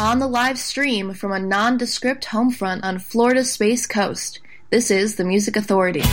On the live stream from a nondescript homefront on Florida's Space Coast, this is the Music Authority.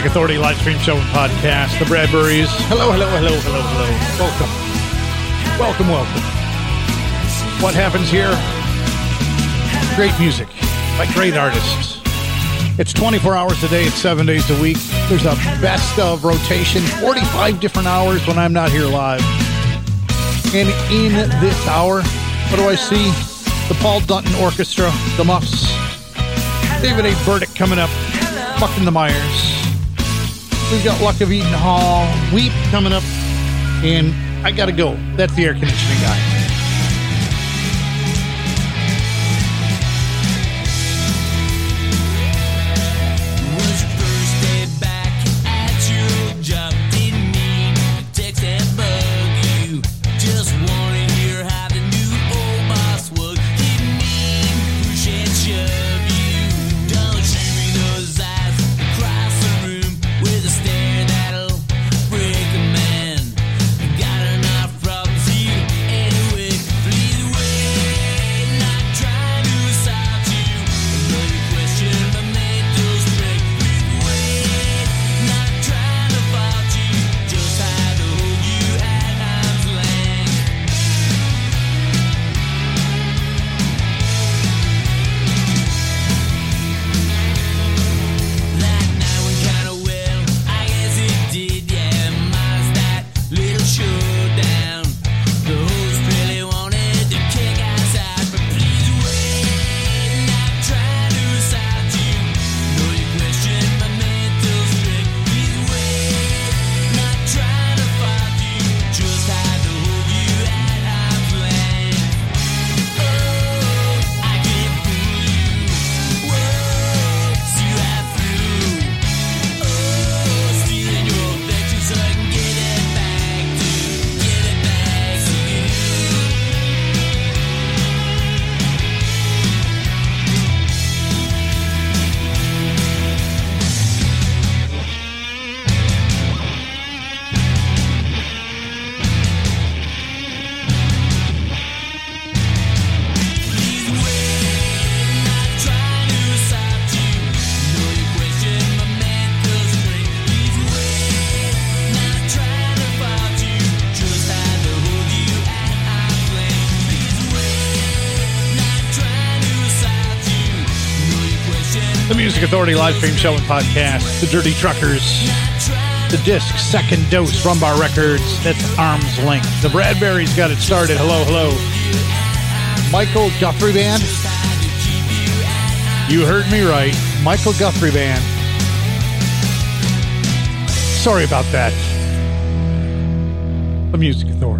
Music Authority live stream show and podcast. The Bradburys. Hello, hello, hello, hello, hello. Welcome. Welcome, welcome. What happens here? Great music by great artists. It's 24 hours a day, it's seven days a week. There's a best of rotation, 45 different hours when I'm not here live. And in this hour, what do I see? The Paul Dutton Orchestra, the Muffs, David A. Burdick coming up, Fucking the Myers. We've got Luck of Eden Hall, Weep coming up, and I gotta go. That's the air conditioning guy. Live stream show and podcast. The Dirty Truckers. The disc, Second Dose, Rumbar Records. That's Arm's Length. The Bradbury's got it started. Hello, hello. Michael Guthrie Band. You heard me right. Michael Guthrie Band. Sorry about that. The Music Authority.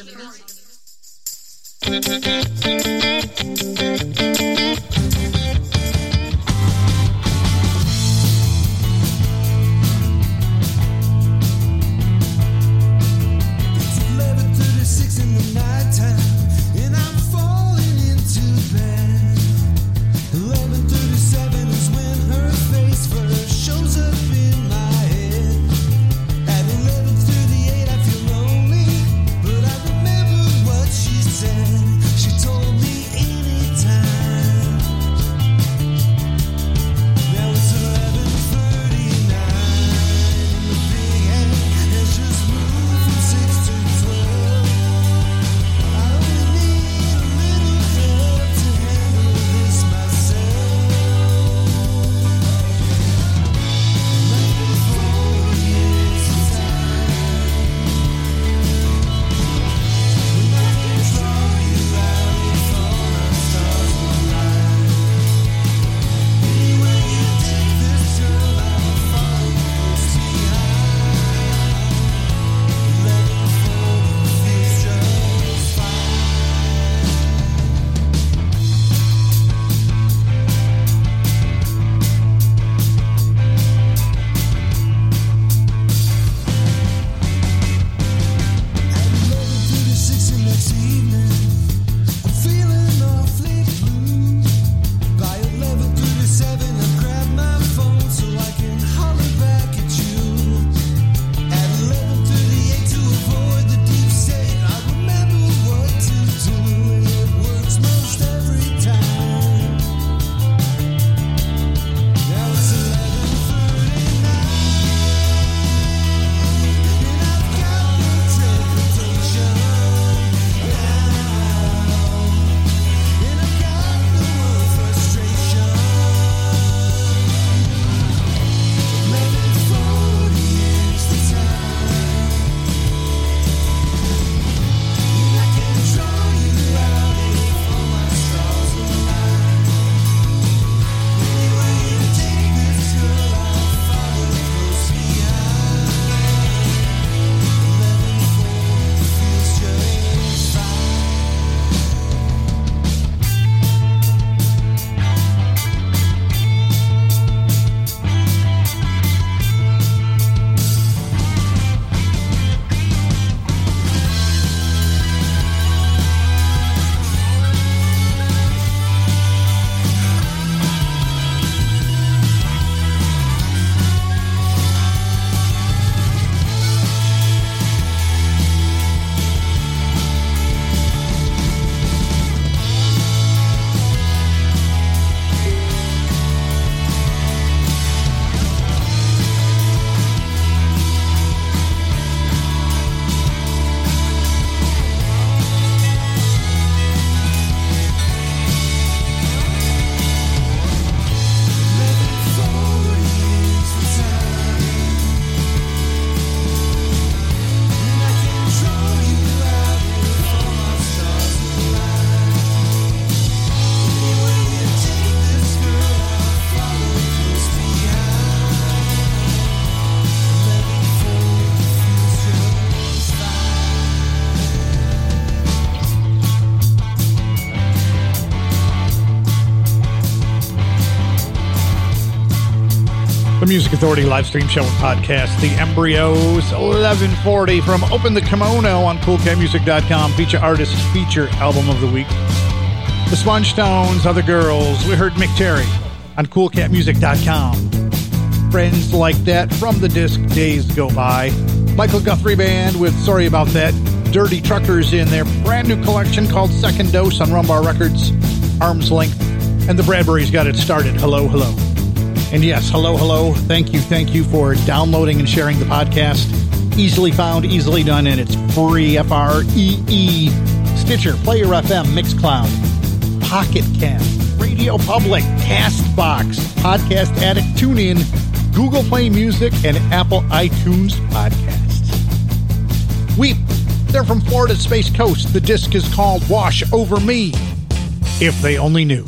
Music Authority live stream show and podcast, The Embryos, 1140 from Open the Kimono on CoolCatMusic.com. Feature artist, feature album of the week. The Sponge Stones, Other Girls. We heard Mick Terry on CoolCatMusic.com. Friends like that from the disc Days Go By. Michael Guthrie Band with Sorry About That. Dirty Truckers in their brand new collection called Second Dose on Rumbar Records. Arm's Length. And the Bradburys got it started. Hello, hello. And yes, hello, hello. Thank you, thank you for downloading and sharing the podcast. Easily found, easily done, and it's free. F R E E. Stitcher, Player FM, Mixcloud, Pocket Cast, Radio Public, Castbox, Podcast Addict, TuneIn, Google Play Music, and Apple iTunes Podcasts. Weep. They're from Florida's Space Coast. The disc is called Wash Over Me. If they only knew.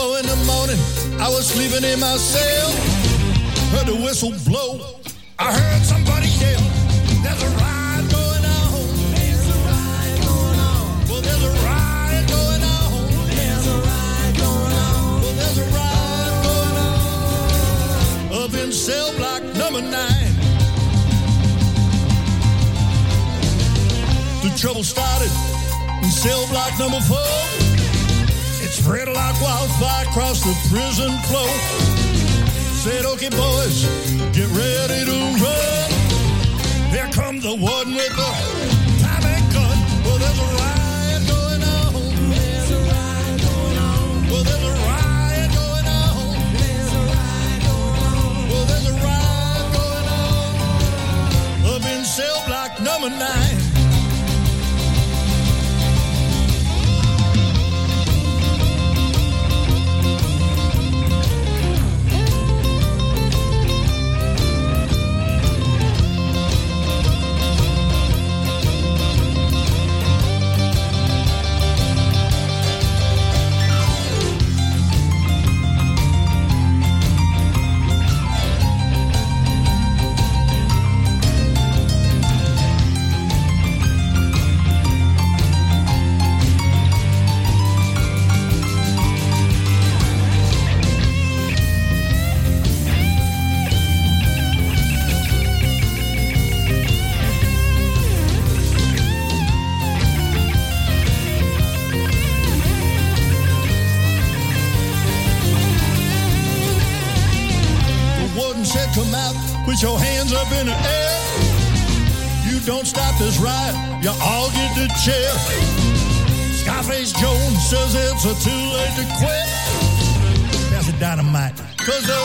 Four in the morning, I was sleeping in my cell. Heard the whistle blow. I heard somebody yell, There's a riot going on. There's a riot going on. Well, there's a riot going on. There's a riot going on. Well, there's a riot going on. Up in cell block number nine. The trouble started in cell block number four. It spread like wildfire across the prison floor. Said, okay, boys, get ready to run. Here comes the warden with the and gun. Well, there's a riot going on. There's a riot going on. Well, there's a riot going on. There's a riot going on. Well, there's a riot going on. In cell block number nine. you all get the chip. Scarface Jones says it's a too late to quit. That's a dynamite. Cause the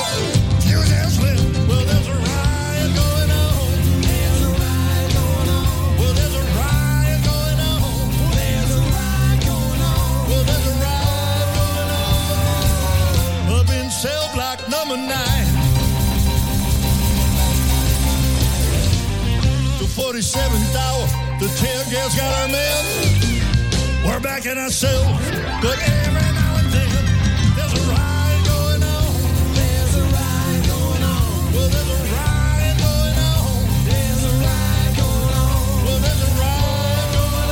music's lit. Well, there's a riot going on. There's a riot going on. Well, there's a riot going on. There's a riot going on. Well, there's a riot going on. Up in cell block number nine. The 47th hour. The tailgate's got our men. We're back in our cell, but every now and then there's a ride going on. There's a ride going on. Well, there's a ride going on. There's a ride going on. Well, there's a ride going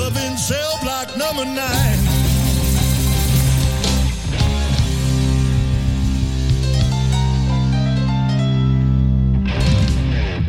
on. Up in cell block number nine.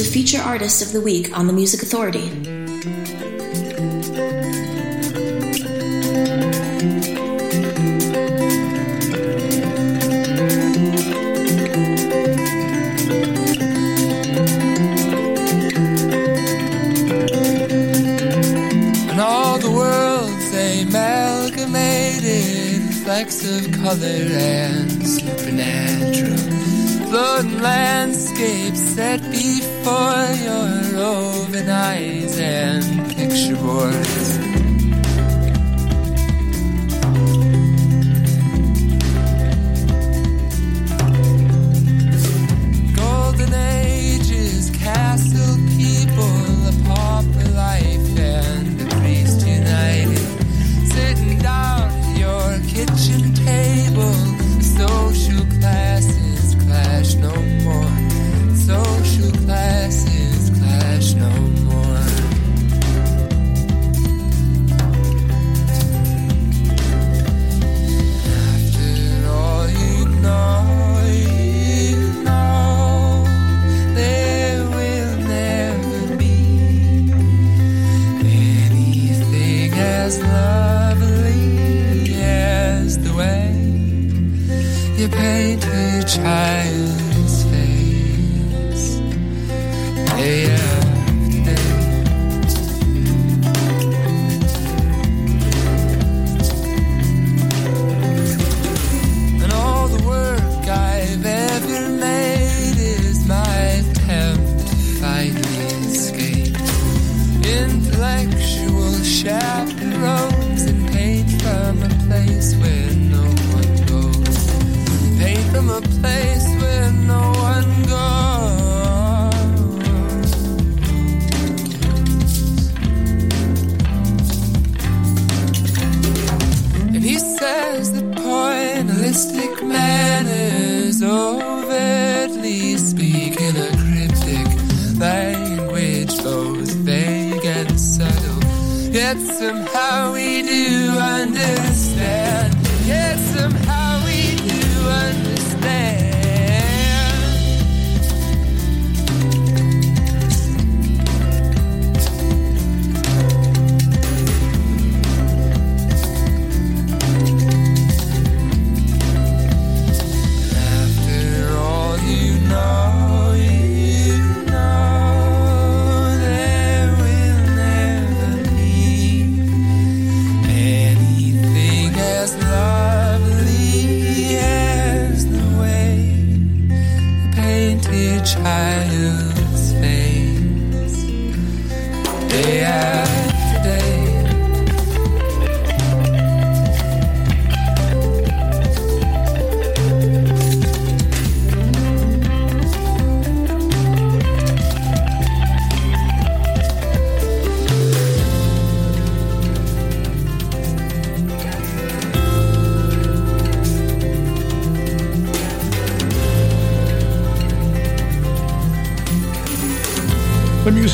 a Feature Artist of the Week on the Music Authority. And all the worlds amalgamated, flecks of color and supernatural. Floating landscapes set for your loving eyes and picture board. Painted child's face. Day after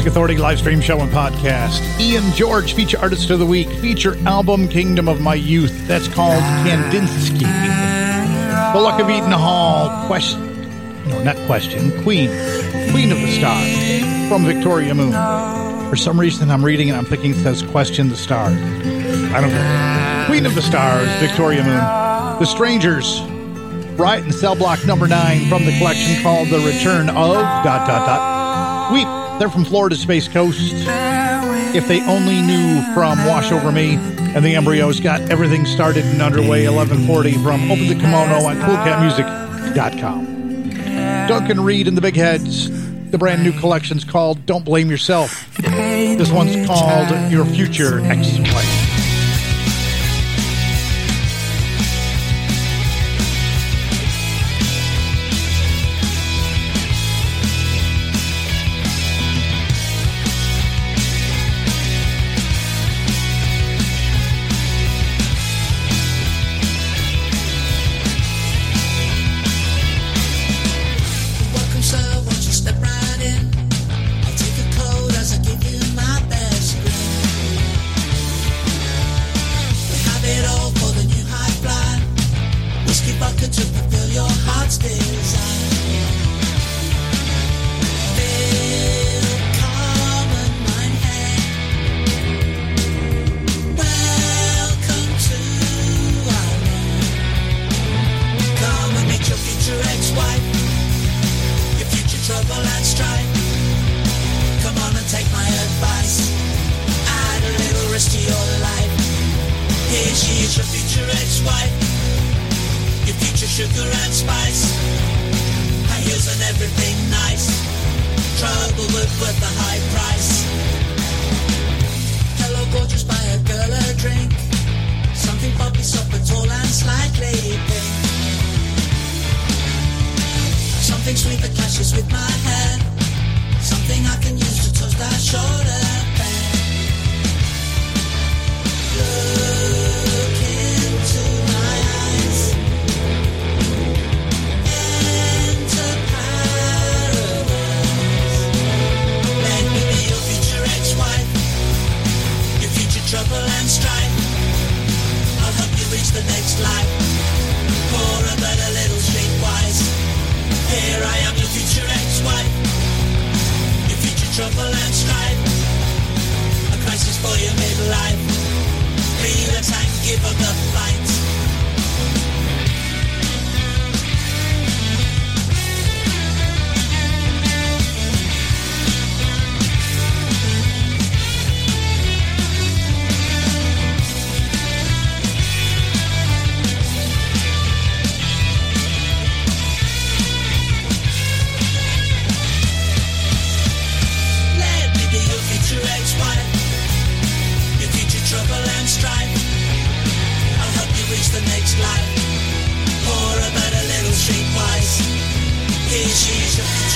Music Authority live stream show and podcast. Ian George, feature artist of the week, feature album Kingdom of My Youth. That's called Kandinsky. The Luck of Eden Hall, question, no, not question, Queen, Queen of the Stars from Victoria Moon. For some reason, I'm reading and I'm thinking it says question the stars. I don't know. Queen of the Stars, Victoria Moon. The Strangers, Riot and Cell Block number nine from the collection called The Return of dot dot dot. Weep. They're from Florida Space Coast. If they only knew from Wash Over Me and the Embryos got everything started and underway 1140 from Open the Kimono on coolcatmusic.com. Duncan Reid and the Big Heads. The brand new collection's called Don't Blame Yourself. This one's called Your Future Ex-Wife.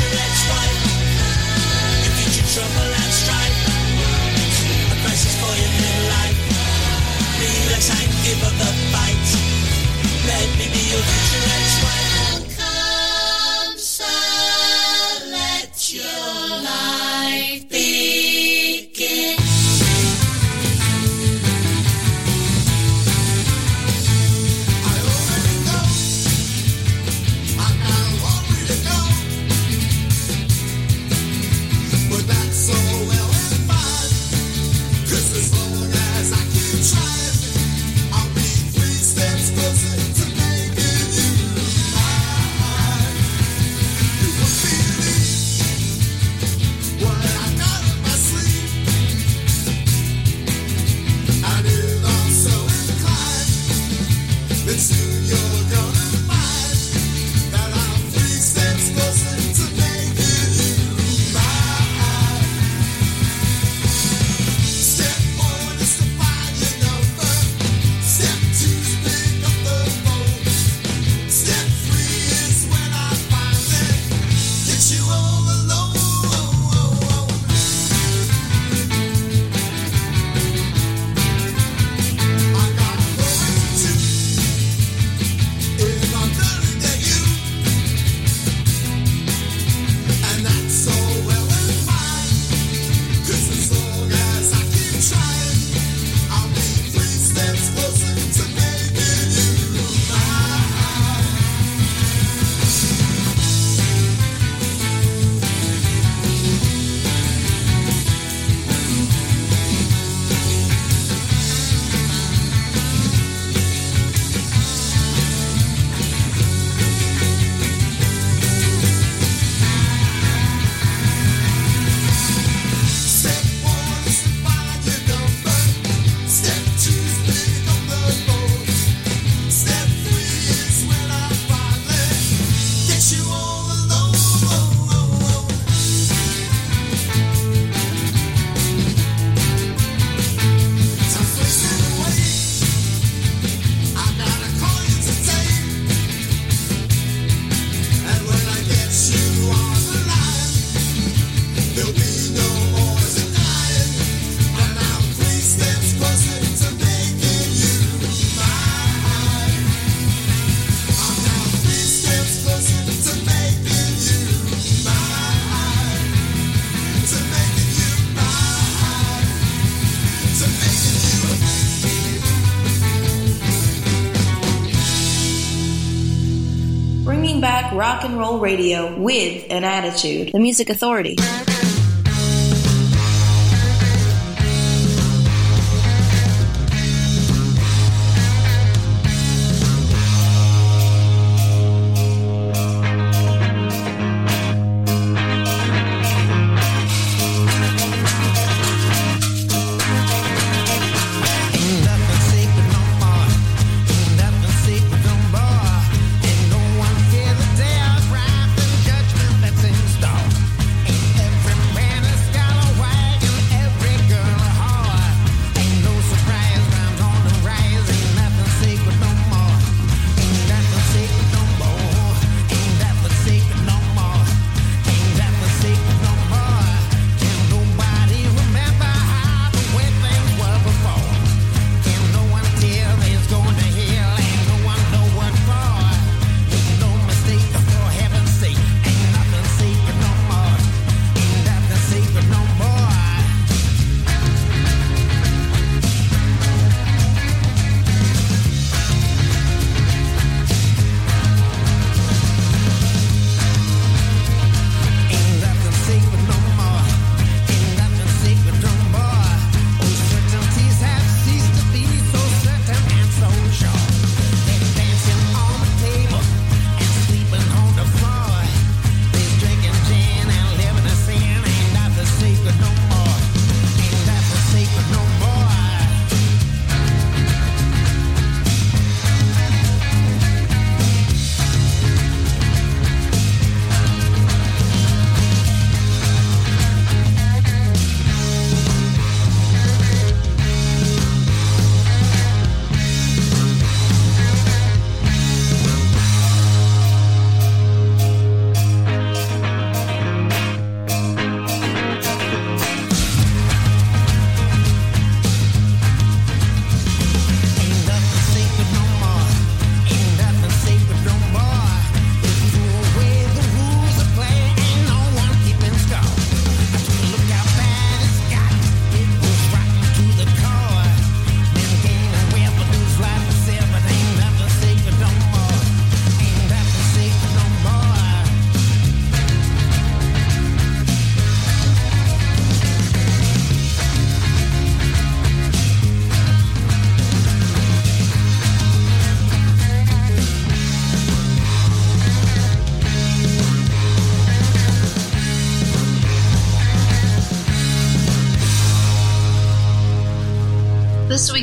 Let's rock and roll radio with an attitude. The Music Authority.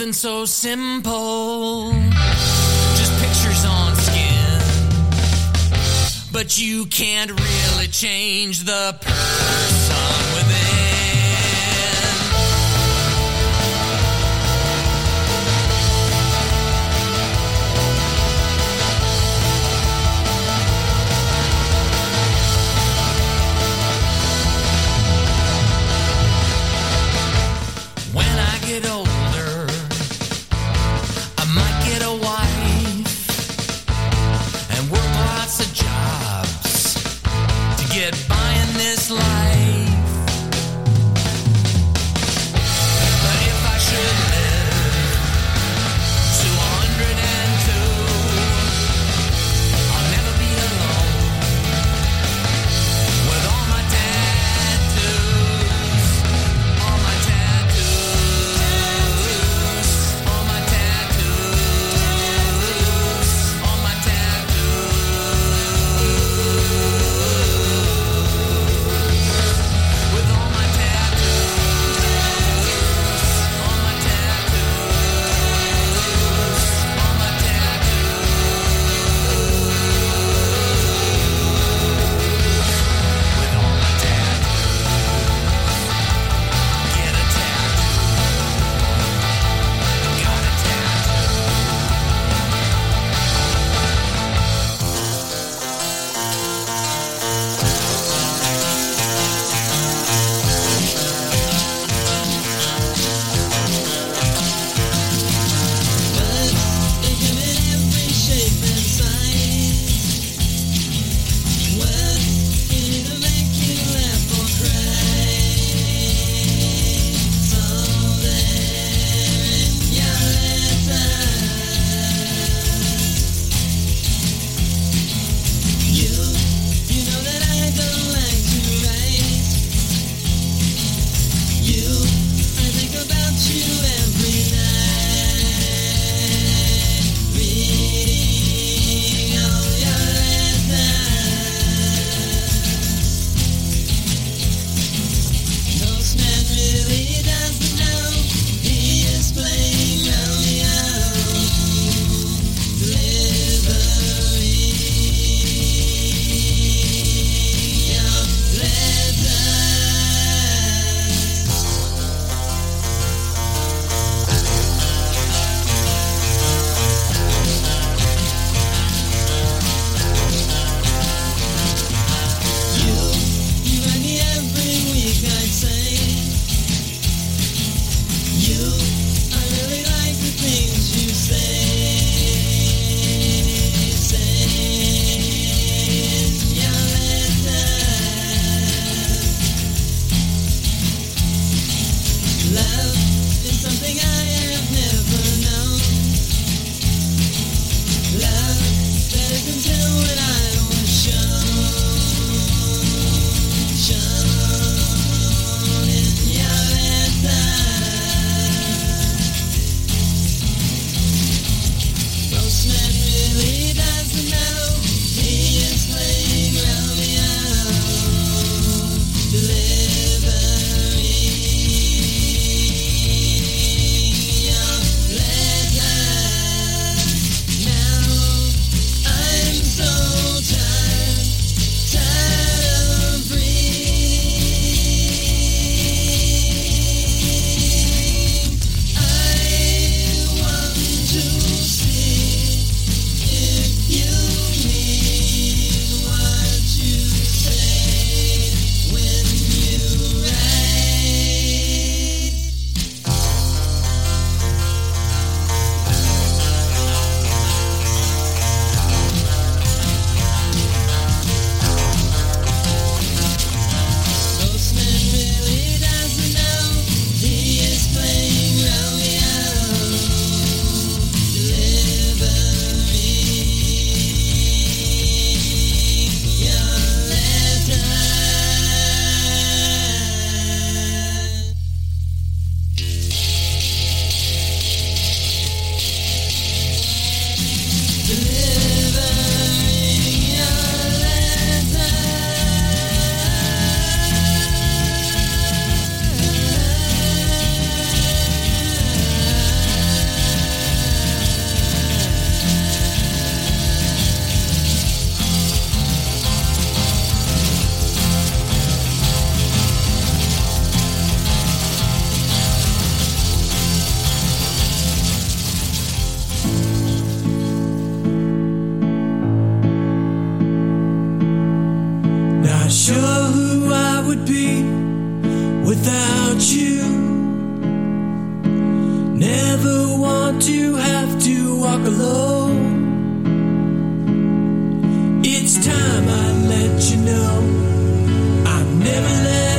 something so simple. Just pictures on skin. But you can't really change the person. sure who I would be without you. Never want to have to walk alone. It's time I let you know I've never let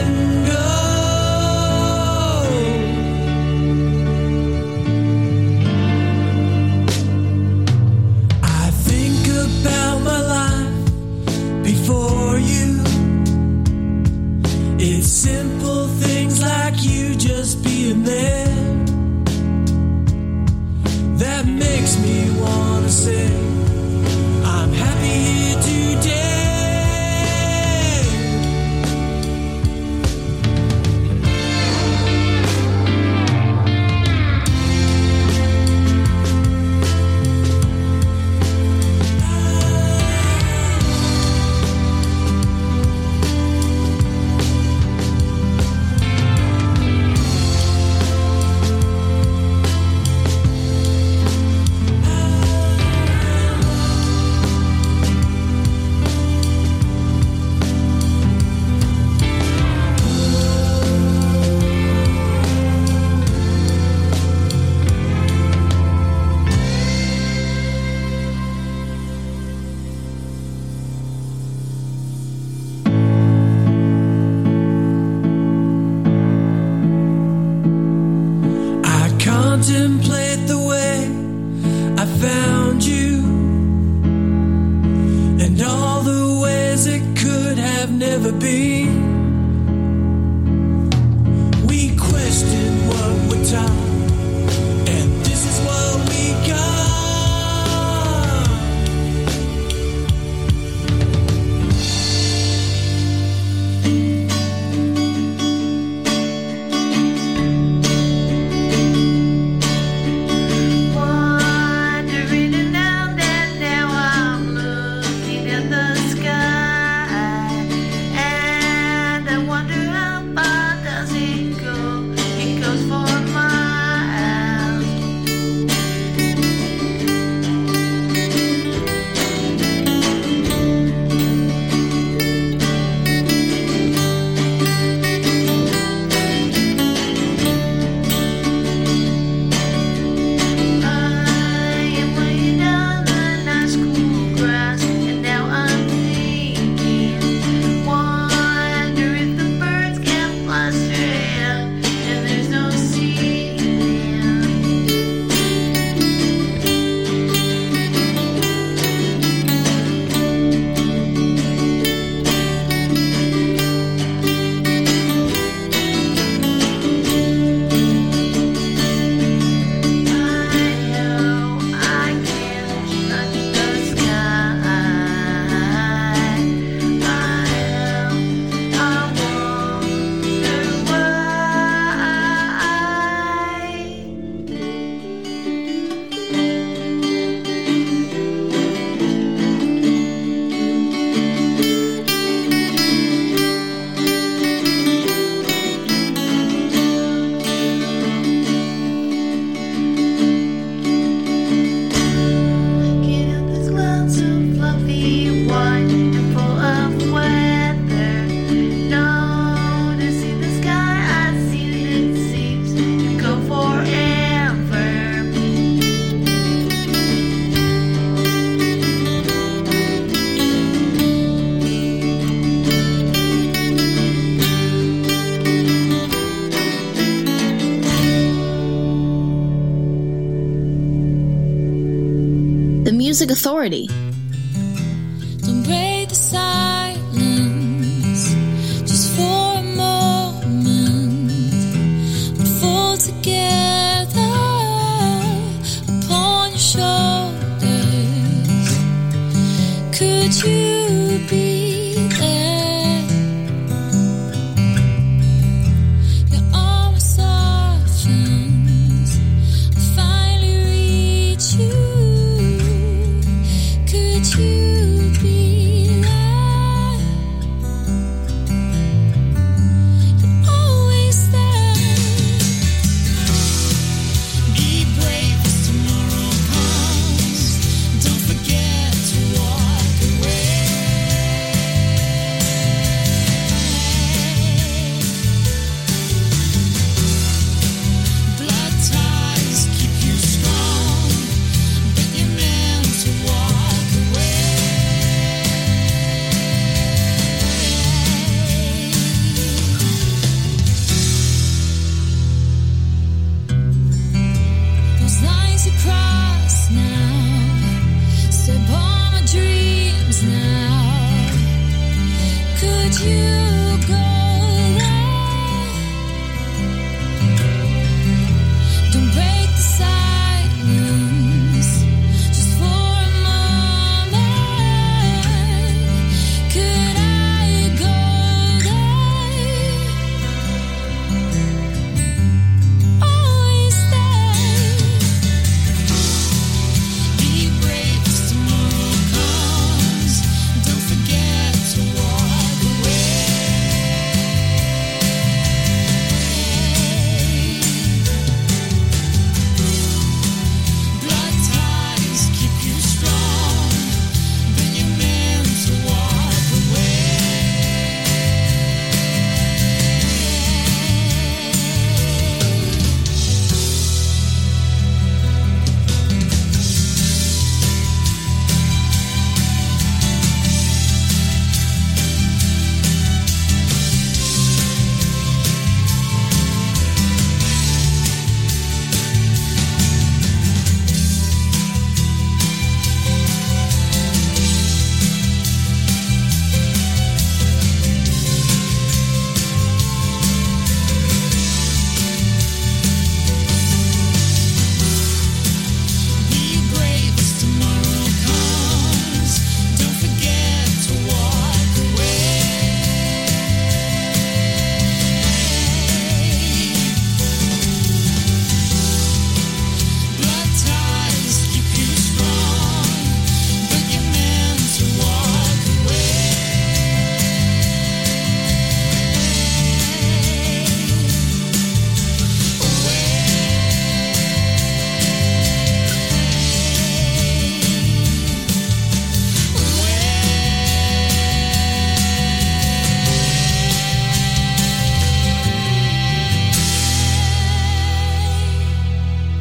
Authority.